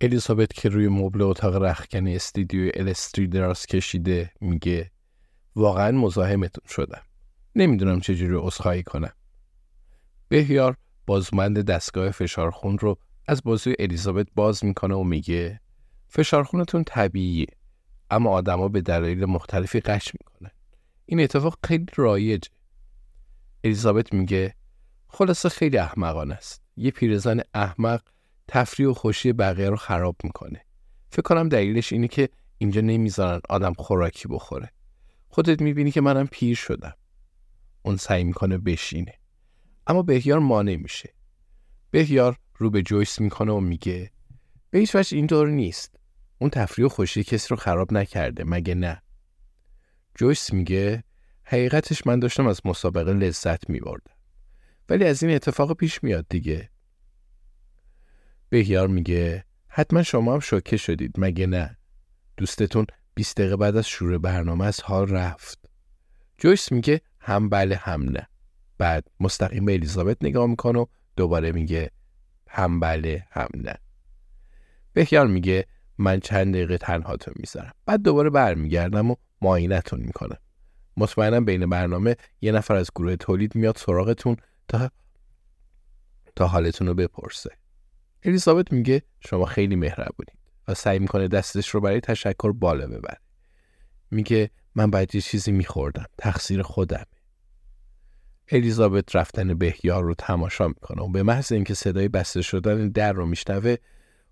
الیزابت که روی مبل اتاق رختکن استودیو الستری دراز کشیده میگه واقعا مزاحمتون شدم. نمی‌دونم چجوری عذرخواهی کنم. بهیار بازمند دستگاه فشارخون رو از بازوی الیزابت باز می‌کنه و میگه فشارخونتون طبیعیه اما آدما به دلایل مختلفی قش می‌کنن. این اتفاق خیلی رایجه. الیزابت میگه خلاصه خیلی احمقانه است. یه پیرزن احمق تفریح و خوشی بقیه رو خراب می‌کنه. فکر کنم دلیلش اینه که اینجا نمی‌ذارن آدم خوراکی بخوره. خودت می‌بینی که منم پیر شدم. اون سعی می‌کنه بشینه. اما بهیار مانع میشه. بهیار رو به جویس می‌کنه و میگه به هیچ وجه اینطور نیست. اون تفریح و خوشی کسی رو خراب نکرده مگه نه؟ جویس میگه حقیقتش من داشتم از مسابقه لذت میبردم. ولی از این اتفاق پیش میاد دیگه. بهیار میگه حتما شما هم شوکه شدید مگه نه؟ دوستتون 20 دقیقه بعد از شروع برنامه از حال رفت. جویس میگه هم بله هم نه. بعد مستقیم به الیزابت نگاه می‌کنه و دوباره میگه هم بله هم نه. بهیار میگه من چند دقیقه تنهاتون می‌ذارم. بعد دوباره برمیگردم و معاینتون می‌کنم. مطمئنم بین برنامه یه نفر از گروه تولید میاد سراغتون تا تا حالتون رو بپرسه. الیزابت میگه شما خیلی مهربونید و سعی می‌کنه دستش رو برای تشکر بالا ببره. میگه من باید یه چیزی میخوردم. تقصیر خودم. الیزابت رفتن بهیار رو تماشا می‌کنه و به محض اینکه صدای بسته شدن در رو میشنوه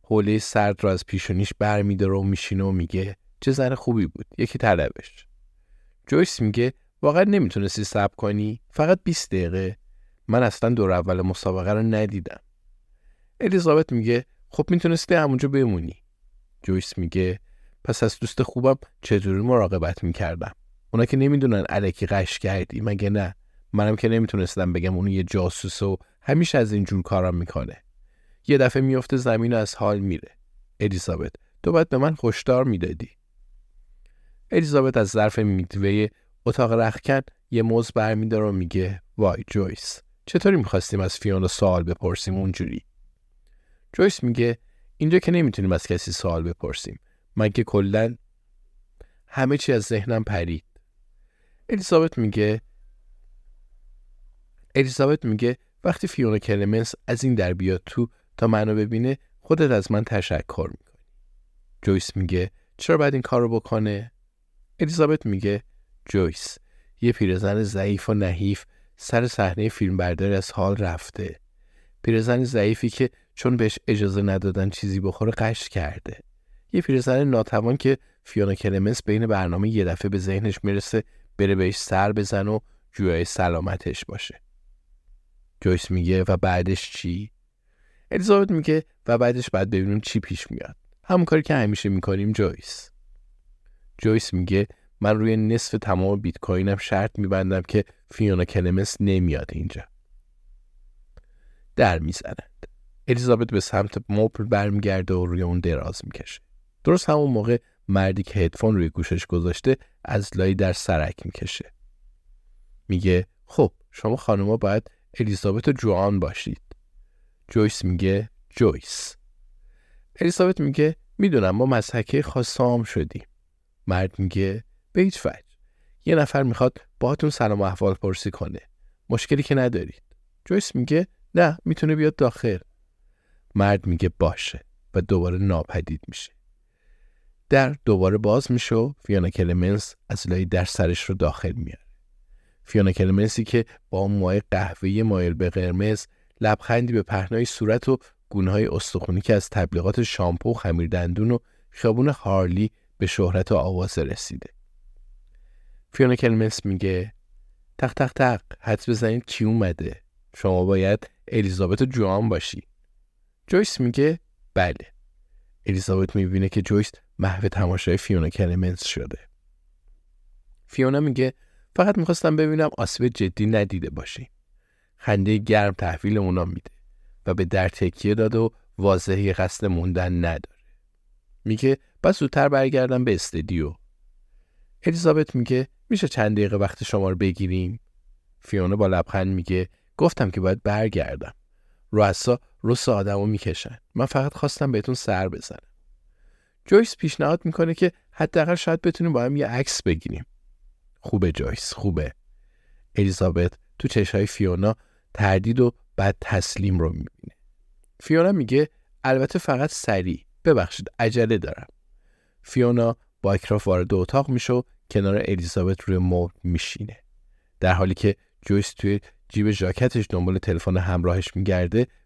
حوله سرد رو از پیشونیش برمیداره و میشینه و میگه چه زن خوبی بود یکی طلبش جویس میگه واقعا نمی‌تونستی صبر کنی فقط 20 دقیقه من اصلا دور اول مسابقه رو ندیدم الیزابت میگه خب می‌تونستی همونجا بمونی. جویس میگه پس از دوست خوبم چطوری مراقبت می‌کردم؟ اونا که نمی‌دونن علکی قش کردی مگه نه؟ منم که نمی‌تونستم بگم اون یه جاسوس و همیشه از این جور کارا می‌کنه. یه دفعه میفته زمین و از حال میره. الیزابت تو باید به من خوشدار می‌دادی. الیزابت از ظرف میدوی اتاق رخکن یه موز برمیداره و میگه وای جویس چطوری می‌خواستیم از فیونا سوال بپرسیم اونجوری؟ جویس میگه اینجا که نمی‌تونیم از کسی سوال بپرسیم من که کلا همه چی از ذهنم پرید الیزابت میگه الیزابت میگه وقتی فیونا کلمنس از این در بیاد تو تا منو ببینه خودت از من تشکر می‌کنی. جویس میگه چرا باید این کار رو بکنه؟ الیزابت میگه جویس یه پیرزن ضعیف و نحیف سر صحنه فیلمبرداری از حال رفته. پیرزن ضعیفی که چون بهش اجازه ندادن چیزی بخوره غش کرده. یه پیرزن ناتوان که فیونا کلمنس بین برنامه یه دفعه به ذهنش می‌رسه بره بهش سر بزن و جویای سلامتش باشه. جویس میگه و بعدش چی؟ الیزابت میگه و بعدش بعد ببینیم چی پیش میاد. همون کاری که همیشه می‌کنیم جویس. جویس میگه من روی نصف تمام بیت کوینم شرط میبندم که فیونا کلمس نمیاد اینجا. در می‌زنند. الیزابت به سمت مبل برمیگرده و روی اون دراز می‌کشه. درست همون موقع مردی که هدفون روی گوشش گذاشته از لای در سرک می‌کشه. میگه خب شما خانوما باید الیزابت و جوان باشید. جویس میگه جویس. الیزابت میگه می‌دونم ما مزحکه خاصام شدیم. مرد میگه به هیچ وجه. یه نفر می‌خواد باهاتون سلام و احوال پرسی کنه. مشکلی که ندارید. جویس میگه نه می‌تونه بیاد داخل. مرد میگه باشه و دوباره ناپدید میشه. در دوباره باز میشه و فیونا کلمنس از لای در سرش رو داخل میاره. فیونا کلمنسی که با موهای قهوه‌ای مایل به قرمز لبخندی به پهنای صورت و گونه‌های استخونی که از تبلیغات شامپو و خمیر دندون و خیابون هارلی به شهرت و آواز رسیده. فیونا کلمنس میگه تق تق تق حد بزنید کی اومده؟ شما باید الیزابت جوان باشی. جویس میگه بله. الیزابت می‌بینه که جویس محو تماشای فیونا کلمنس شده. فیونا میگه فقط می‌خواستم ببینم آسیب جدی ندیده باشی. خنده گرم تحویل اونا میده و به در تکیه داد و واضحی قصد موندن نداره. میگه بس زودتر برگردم به استدیو. الیزابت میگه میشه چند دقیقه وقت شما رو بگیریم؟ فیونا با لبخند میگه گفتم که باید برگردم. رؤسا رس آدمو می‌کشن. من فقط خواستم بهتون سر بزنم. جویس پیشنهاد می‌کنه که حداقل شاید بتونیم با هم یه عکس بگیریم. خوبه جویس خوبه. الیزابت تو چشای فیونا تردید و بعد تسلیم رو می‌بینه. فیونا میگه البته فقط سریع. ببخشید عجله دارم. فیونا با اکراف وارد اتاق میشه و کنار الیزابت روی مبل میشینه. در حالی که جویس توی جیب ژاکتش دنبال تلفن همراهش میگرده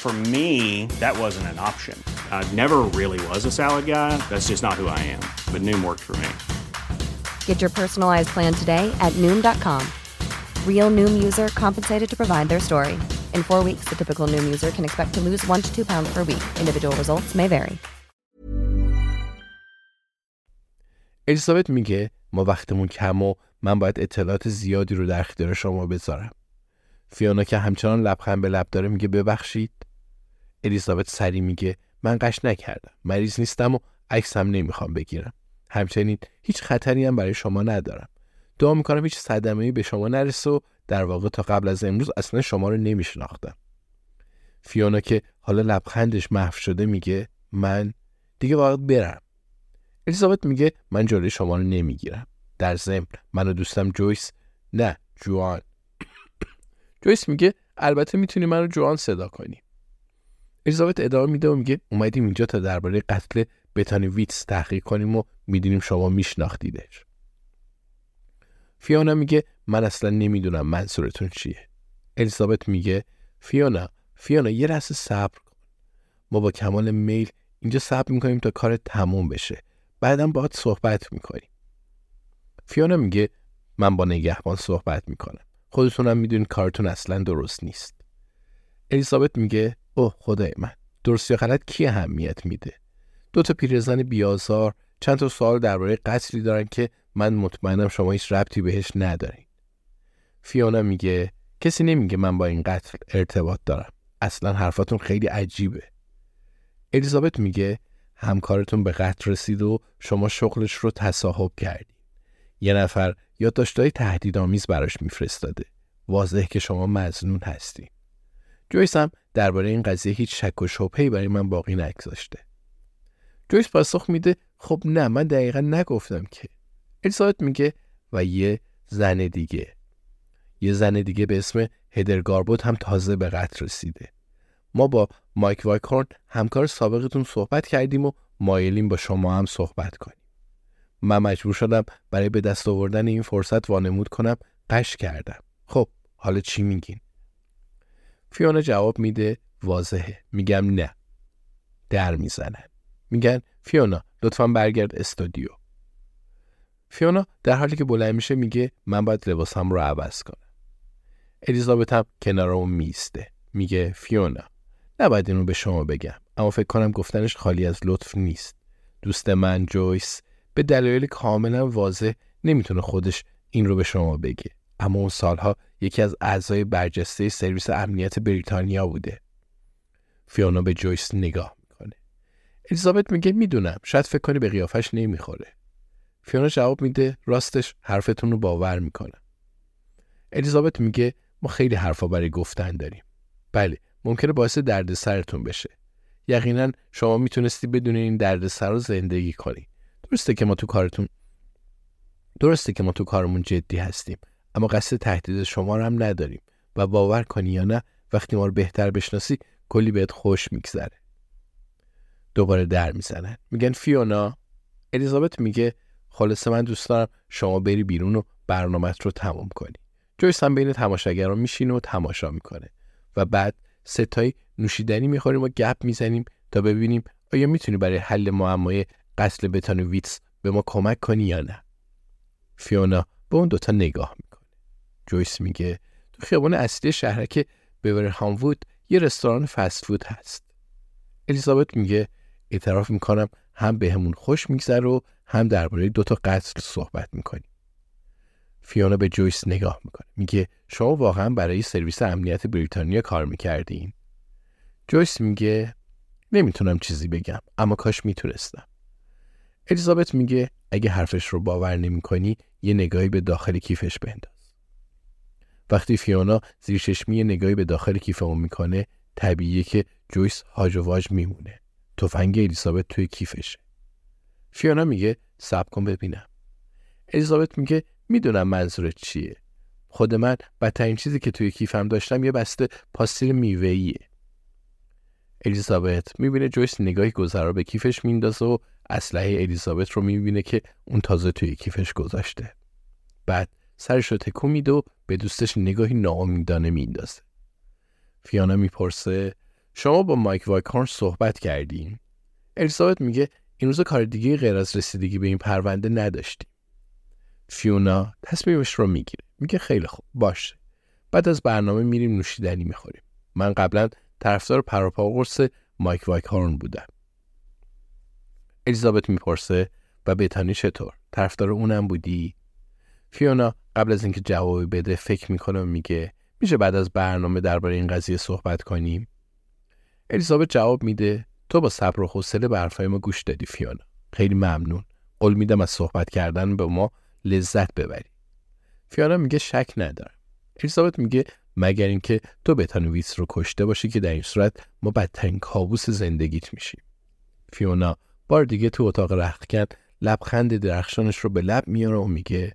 For me, that wasn't an option. I never really was a salad guy. That's just not who I am. But Noom worked for me. Get your personalized plan today at Noom.com. Real Noom user compensated to provide their story. In four weeks, the typical Noom user can expect to lose one to two pounds per week. Individual results may vary. الیزابت میگه ما وقتمون کم و من باید اطلاعات زیادی رو در اختیار شما بذارم. فیونا که همچنان لبخند به لب داره میگه ببخشید. الیزابت سری میگه من قش نکردم. مریض نیستم و عکس هم نمی‌خوام بگیرم. همچنین هیچ خطری هم برای شما ندارم. دعا می‌کنم هیچ صدمه به شما نرسه و در واقع تا قبل از امروز اصلا شما رو نمیشناختم. فیونا که حالا لبخندش محو شده میگه من دیگه باید برم. الیزابت میگه من جلوی شما رو نمی‌گیرم. در ضمن من و دوستم جویس نه جوان جویس میگه البته می‌تونی من رو جوان صدا کنی. الیزابت ادامه میده و میگه اومدیم اینجا تا درباره قتل بتانی ویتس تحقیق کنیم و می‌دونیم شما میشناختیدش. فیونا میگه من اصلا نمی‌دونم منظورتون چیه. الیزابت میگه فیونا فیونا یه لحظه صبر کن. ما با کمال میل اینجا صبر می‌کنیم تا کار تموم بشه. بعدم باهات صحبت می‌کنیم. فیونا میگه من با نگهبان صحبت می‌کنم. خودتونم می‌دونید کارتون اصلا درست نیست. الیزابت میگه اوه خدای من درست یا غلط کی اهمیت میده؟ دو تا پیرزن بیازار چند تا سوال درباره قتلی دارن که من مطمئنم شما هیچ ربطی بهش ندارین. فیونا میگه کسی نمیگه من با این قتل ارتباط دارم. اصلا حرفاتون خیلی عجیبه. الیزابت میگه همکارتون به قتل رسید و شما شغلش رو تصاحب کردی. یه نفر یادداشتهای تهدیدآمیز براش میفرستاده. واضح که شما مزنون هستی. جویس هم درباره این قضیه هیچ شک و شبهه‌ای برای من باقی نگذاشته. جویس پاسخ میده خب نه من دقیقا نگفتم که. الیزابت میگه و یه زن دیگه. یه زن دیگه به اسم هدر گاربوت هم تازه به قتل رسیده. ما با مایک وایکورن همکار سابقتون صحبت کردیم و مایلیم با شما هم صحبت کنیم. من مجبور شدم برای به دست آوردن این فرصت وانمود کنم قش کردم. خب حالا چی میگین؟ فیونا جواب میده واضحه. میگم نه. در می‌زنن. میگن فیونا لطفا برگرد استودیو. فیونا در حالی که بلند میشه میگه من باید لباسم رو عوض کنم. الیزابت هم کنار اون میسته میگه فیونا نباید اینو به شما بگم اما فکر کنم گفتنش خالی از لطف نیست دوست من جویس به دلایل کاملا واضح نمی‌تونه خودش این رو به شما بگه اما اون سالها یکی از اعضای برجسته سرویس امنیت بریتانیا بوده. فیونا به جویس نگاه می‌کنه. الیزابت میگه می‌دونم شاید فکر کنی به قیافش نمی‌خوره. فیونا جواب میده راستش حرفتون رو باور می‌کنم. الیزابت میگه ما خیلی حرفا برای گفتن داریم. بله ممکنه باعث دردسرتون بشه. یقینا شما می‌تونستی بدون این دردسر رو زندگی کنی. درسته که ما تو کارتون درسته که ما تو کارمون جدی هستیم. اما قصد تهدید شما رو هم نداریم. و باور کنی یا نه وقتی ما رو بهتر بشناسی کلی بهت خوش میگذره. دوباره در می‌زنن. میگن فیونا الیزابت میگه خلاصه من دوست دارم شما بری بیرون و برنامت رو تمام کنی. جویس هم بین تماشاگران میشینه و تماشا می‌کنه. و بعد ستایی نوشیدنی می‌خوریم و گپ می‌زنیم تا ببینیم آیا می‌تونی برای حل معمای قتل بتانویتس به ما کمک کنی یا نه. فیونا به اون دوتا نگاه می‌کنه. جویس میگه تو خیابان اصلی شهرک بور هاموود یه رستوران فست فود هست. الیزابت میگه اعتراف می‌کنم هم بهمون خوش میگذره و هم درباره دوتا قتل صحبت می‌کنیم. فیونا به جویس نگاه می‌کنه. میگه شما واقعا برای سرویس امنیت بریتانیا کار می‌کردین؟ جویس میگه نمی‌تونم چیزی بگم اما کاش می‌تونستم. الیزابت میگه اگه حرفش رو باور نمی‌کنی یه نگاهی به داخل کیفش بنداز. وقتی فیونا زیر چشمی نگاهی به داخل کیف اون می‌کنه طبیعیه که جویس هاج و واج میمونه. تفنگ الیزابت توی کیفشه. فیونا میگه سب کن ببینم. الیزابت میگه می‌دونم منظورت چیه. خود من بدترین چیزی که توی کیفم داشتم یه بسته پاستیل میوهیه الیزابت می‌بینه جویس نگاهی گذرا به کیفش میندازه و اسلحه الیزابت رو می‌بینه که اون تازه توی کیفش گذاشته. بعد سرش رو تکون میده و به دوستش نگاهی ناامیدانه میندازه فیانا می‌پرسه شما با مایک وایکارن صحبت کردین؟ الیزابت میگه این روز کار دیگه غیر از رسیدگی به این پرونده نداشتیم. فیونا تصمیمش رو می‌گیره. میگه خیلی خوب باشه. بعد از برنامه میریم نوشیدنی می‌خوریم. من قبلا طرفدار پروپا قرص مایک وایکارن بودم. الیزابت می‌پرسه و بتانی چطور؟ طرفدار اونم بودی؟ فیونا قبل از اینکه جوابی بده فکر می‌کنه و میگه میشه بعد از برنامه درباره این قضیه صحبت کنیم؟ الیزابت جواب میده تو با صبر و حوصله به ما گوش دادی فیونا. خیلی ممنون. قول میدم از صحبت کردن به ما لذت ببری. فیونا میگه شک ندارم. الیزابت میگه مگر اینکه تو بتانویس رو کشته باشی که در این صورت ما بدترین کابوس زندگیت میشیم. فیونا بار دیگه تو اتاق رختکن لبخند درخشانش رو به لب میاره و میگه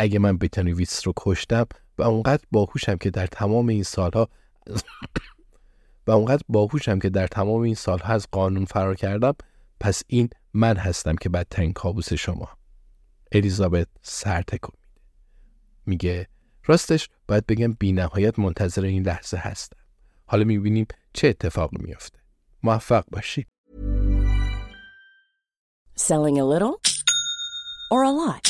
اگه من بتانویس رو کشتم و اونقدر باهوشم که در تمام این سالها و اونقدر باهوشم که در تمام این سالها از قانون فرار کردم پس این من هستم که بدترین کابوس شما. الیزابت سر تکون میده. میگه راستش باید بگم بی نهایت منتظر این لحظه هستم. حالا می‌بینیم چه اتفاقی میافته. موفق باشی. Selling a little or a lot?